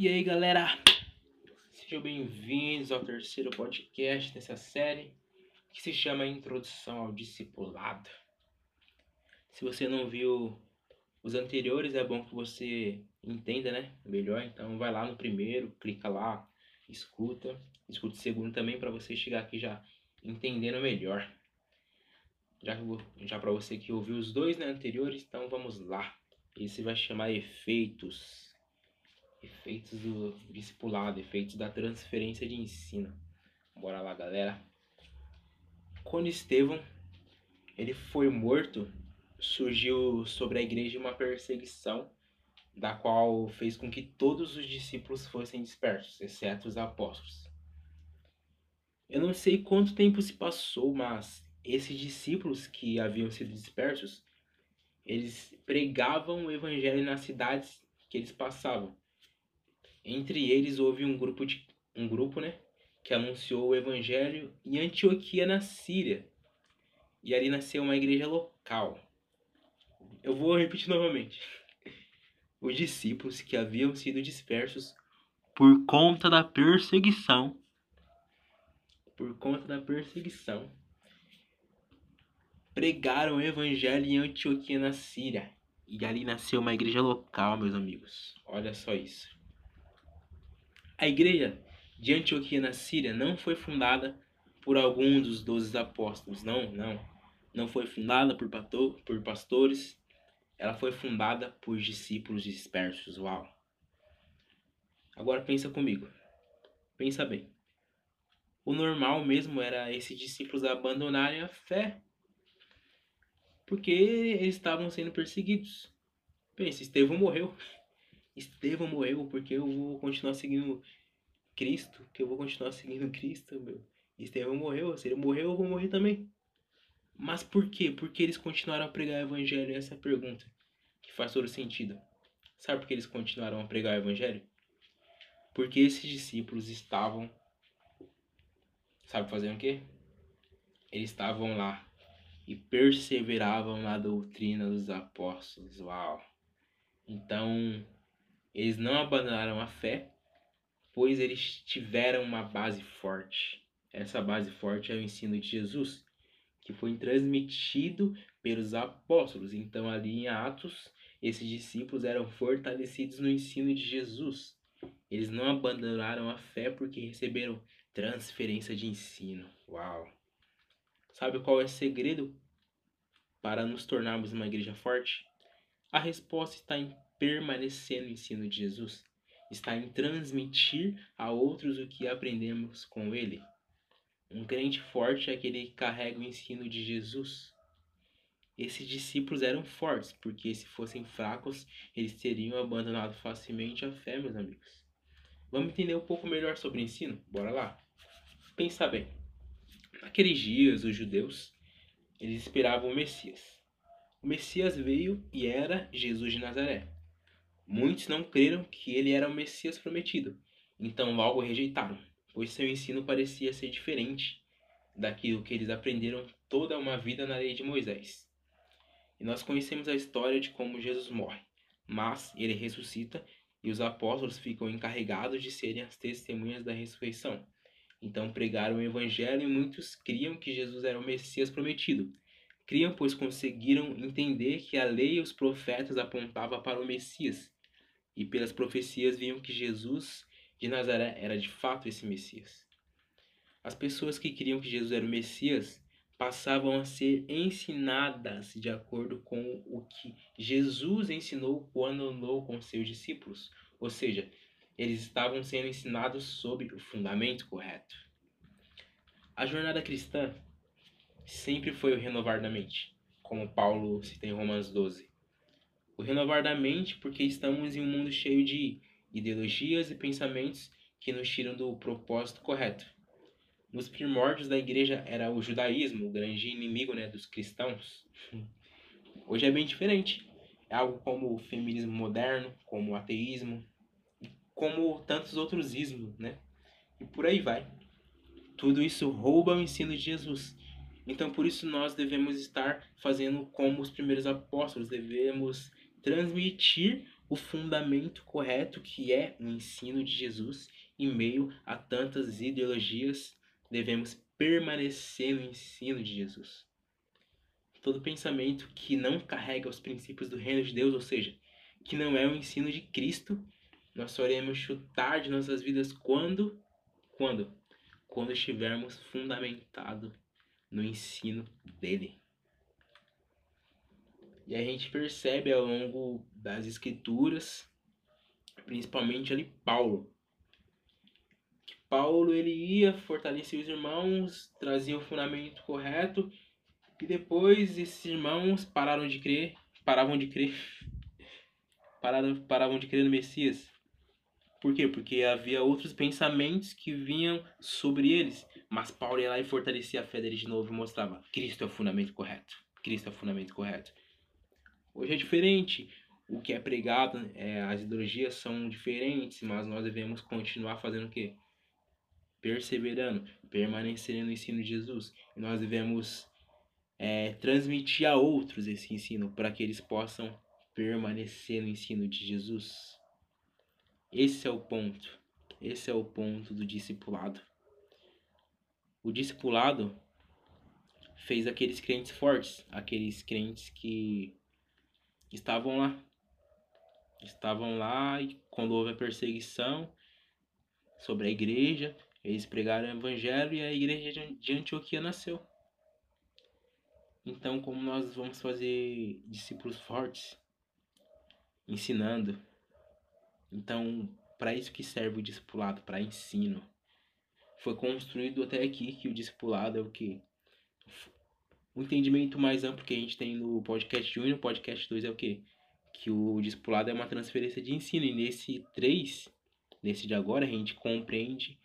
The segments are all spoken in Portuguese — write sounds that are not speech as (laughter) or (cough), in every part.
E aí, galera? Sejam bem-vindos ao terceiro podcast dessa série que se chama Introdução ao Discipulado. Se você não viu os anteriores, é bom que você entenda, né? Melhor, então vai lá no primeiro, clica lá, escuta, escuta o segundo também para você chegar aqui já entendendo melhor. Já, já para você que ouviu os dois né, anteriores, então vamos lá. Esse vai chamar efeitos efeitos do discipulado, efeitos da transferência de ensino. Bora lá, galera. Quando Estevão ele foi morto, surgiu sobre a igreja uma perseguição, da qual fez com que todos os discípulos fossem dispersos, exceto os apóstolos. Eu não sei quanto tempo se passou, mas esses discípulos que haviam sido dispersos, eles pregavam o evangelho nas cidades que eles passavam. Entre eles houve um grupo, de, um grupo né, que anunciou o evangelho em Antioquia, na Síria. E ali nasceu uma igreja local. Eu vou repetir novamente. (laughs) Os discípulos que haviam sido dispersos por conta da perseguição, por conta da perseguição, pregaram o evangelho em Antioquia, na Síria. E ali nasceu uma igreja local, meus amigos. Olha só isso. A igreja de Antioquia na Síria não foi fundada por algum dos doze apóstolos, não, não. Não foi fundada por, por pastores, ela foi fundada por discípulos dispersos. Uau! Agora pensa comigo. Pensa bem. O normal mesmo era esses discípulos abandonarem a fé. Porque eles estavam sendo perseguidos. Pensa, Estevão morreu. Estevão morreu porque eu vou continuar seguindo Cristo, que eu vou continuar seguindo (laughs) Cristo, meu. Estevão morreu, se ele morreu, eu vou morrer também. Mas por quê? Porque eles continuaram a pregar o evangelho? Essa é a pergunta que faz todo sentido. Sabe por que eles continuaram a pregar o evangelho? Porque esses discípulos estavam sabe fazendo o quê? Eles estavam lá e perseveravam na doutrina dos apóstolos. Uau! Então, eles não abandonaram a fé, pois eles tiveram uma base forte. Essa base forte é o ensino de Jesus, que foi transmitido pelos apóstolos. Então, ali em Atos, esses discípulos eram fortalecidos no ensino de Jesus. Eles não abandonaram a fé porque receberam transferência de ensino. Uau! Sabe qual é o segredo para nos tornarmos uma igreja forte? A resposta está em permanecer no ensino de Jesus, está em transmitir a outros o que aprendemos com ele. Um crente forte é aquele que carrega o ensino de Jesus. Esses discípulos eram fortes, porque se fossem fracos, eles teriam abandonado facilmente a fé, meus amigos. Vamos entender um pouco melhor sobre o ensino? Bora lá? Pensa bem. Naqueles dias, os judeus, eles esperavam o Messias. O Messias veio e era Jesus de Nazaré. Muitos não creram que ele era o Messias prometido, então logo rejeitaram, pois seu ensino parecia ser diferente daquilo que eles aprenderam toda uma vida na lei de Moisés. E nós conhecemos a história de como Jesus morre, mas ele ressuscita e os apóstolos ficam encarregados de serem as testemunhas da ressurreição. Então pregaram o evangelho e muitos criam que Jesus era o Messias prometido. Criam, pois conseguiram entender que a lei e os profetas apontavam para o Messias, e pelas profecias viam que Jesus de Nazaré era de fato esse Messias. As pessoas que criam que Jesus era o Messias passavam a ser ensinadas de acordo com o que Jesus ensinou quando andou com seus discípulos, ou seja, eles estavam sendo ensinados sobre o fundamento correto. A jornada cristã sempre foi o renovar da mente, como Paulo cita em Romanos 12. O renovar da mente porque estamos em um mundo cheio de ideologias e pensamentos que nos tiram do propósito correto. Nos primórdios da igreja era o judaísmo, o grande inimigo né, dos cristãos. Hoje é bem diferente. É algo como o feminismo moderno, como o ateísmo, como tantos outros ismos, né? E por aí vai. Tudo isso rouba o ensino de Jesus então, por isso, nós devemos estar fazendo como os primeiros apóstolos, devemos transmitir o fundamento correto que é o ensino de Jesus em meio a tantas ideologias, devemos permanecer no ensino de Jesus. Todo pensamento que não carrega os princípios do reino de Deus, ou seja, que não é o ensino de Cristo, nós só iremos chutar de nossas vidas quando? Quando? Quando estivermos fundamentados no ensino dele. E a gente percebe ao longo das escrituras, principalmente ali Paulo, que Paulo ele ia fortalecer os irmãos, trazia o fundamento correto, e depois esses irmãos pararam de crer, paravam de crer, (laughs) pararam, paravam de crer no Messias. Por quê? Porque havia outros pensamentos que vinham sobre eles. Mas Paulo ia lá e fortalecia a fé deles de novo e mostrava: Cristo é o fundamento correto. Cristo é o fundamento correto. Hoje é diferente. O que é pregado, é, as ideologias são diferentes, mas nós devemos continuar fazendo o quê? Perseverando, permanecendo no ensino de Jesus. E nós devemos é, transmitir a outros esse ensino para que eles possam permanecer no ensino de Jesus. Esse é o ponto. Esse é o ponto do discipulado. O discipulado fez aqueles crentes fortes, aqueles crentes que estavam lá. Estavam lá e quando houve a perseguição sobre a igreja, eles pregaram o evangelho e a igreja de Antioquia nasceu. Então, como nós vamos fazer discípulos fortes, ensinando. Então, para isso que serve o discipulado, para ensino. Foi construído até aqui que o discipulado é o que o entendimento mais amplo que a gente tem no podcast 1 e no podcast 2 é o quê? Que o discipulado é uma transferência de ensino. E nesse 3, nesse de agora, a gente compreende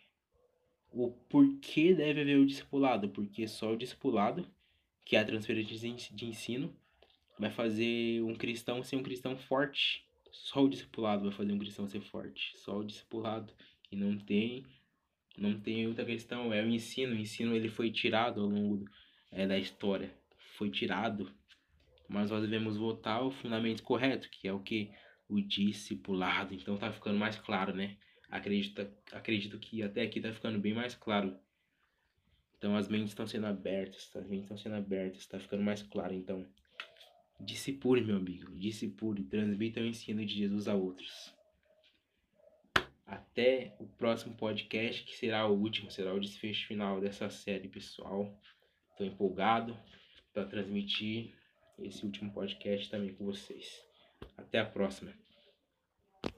o porquê deve haver o discipulado. Porque só o discipulado, que é a transferência de ensino, vai fazer um cristão ser um cristão forte. Só o discipulado vai fazer um cristão ser forte. Só o discipulado. E não tem, não tem outra questão. É o ensino. O ensino ele foi tirado ao longo do é, da história foi tirado, mas nós devemos voltar ao fundamento correto, que é o que? O discipulado. Então tá ficando mais claro, né? Acredito, acredito que até aqui tá ficando bem mais claro. Então as mentes estão sendo abertas, as mentes estão sendo abertas, tá ficando mais claro. Então, discipule, meu amigo, discipule, transmita o ensino de Jesus a outros. Até o próximo podcast, que será o último, será o desfecho final dessa série, pessoal. Estou empolgado para transmitir esse último podcast também com vocês. Até a próxima.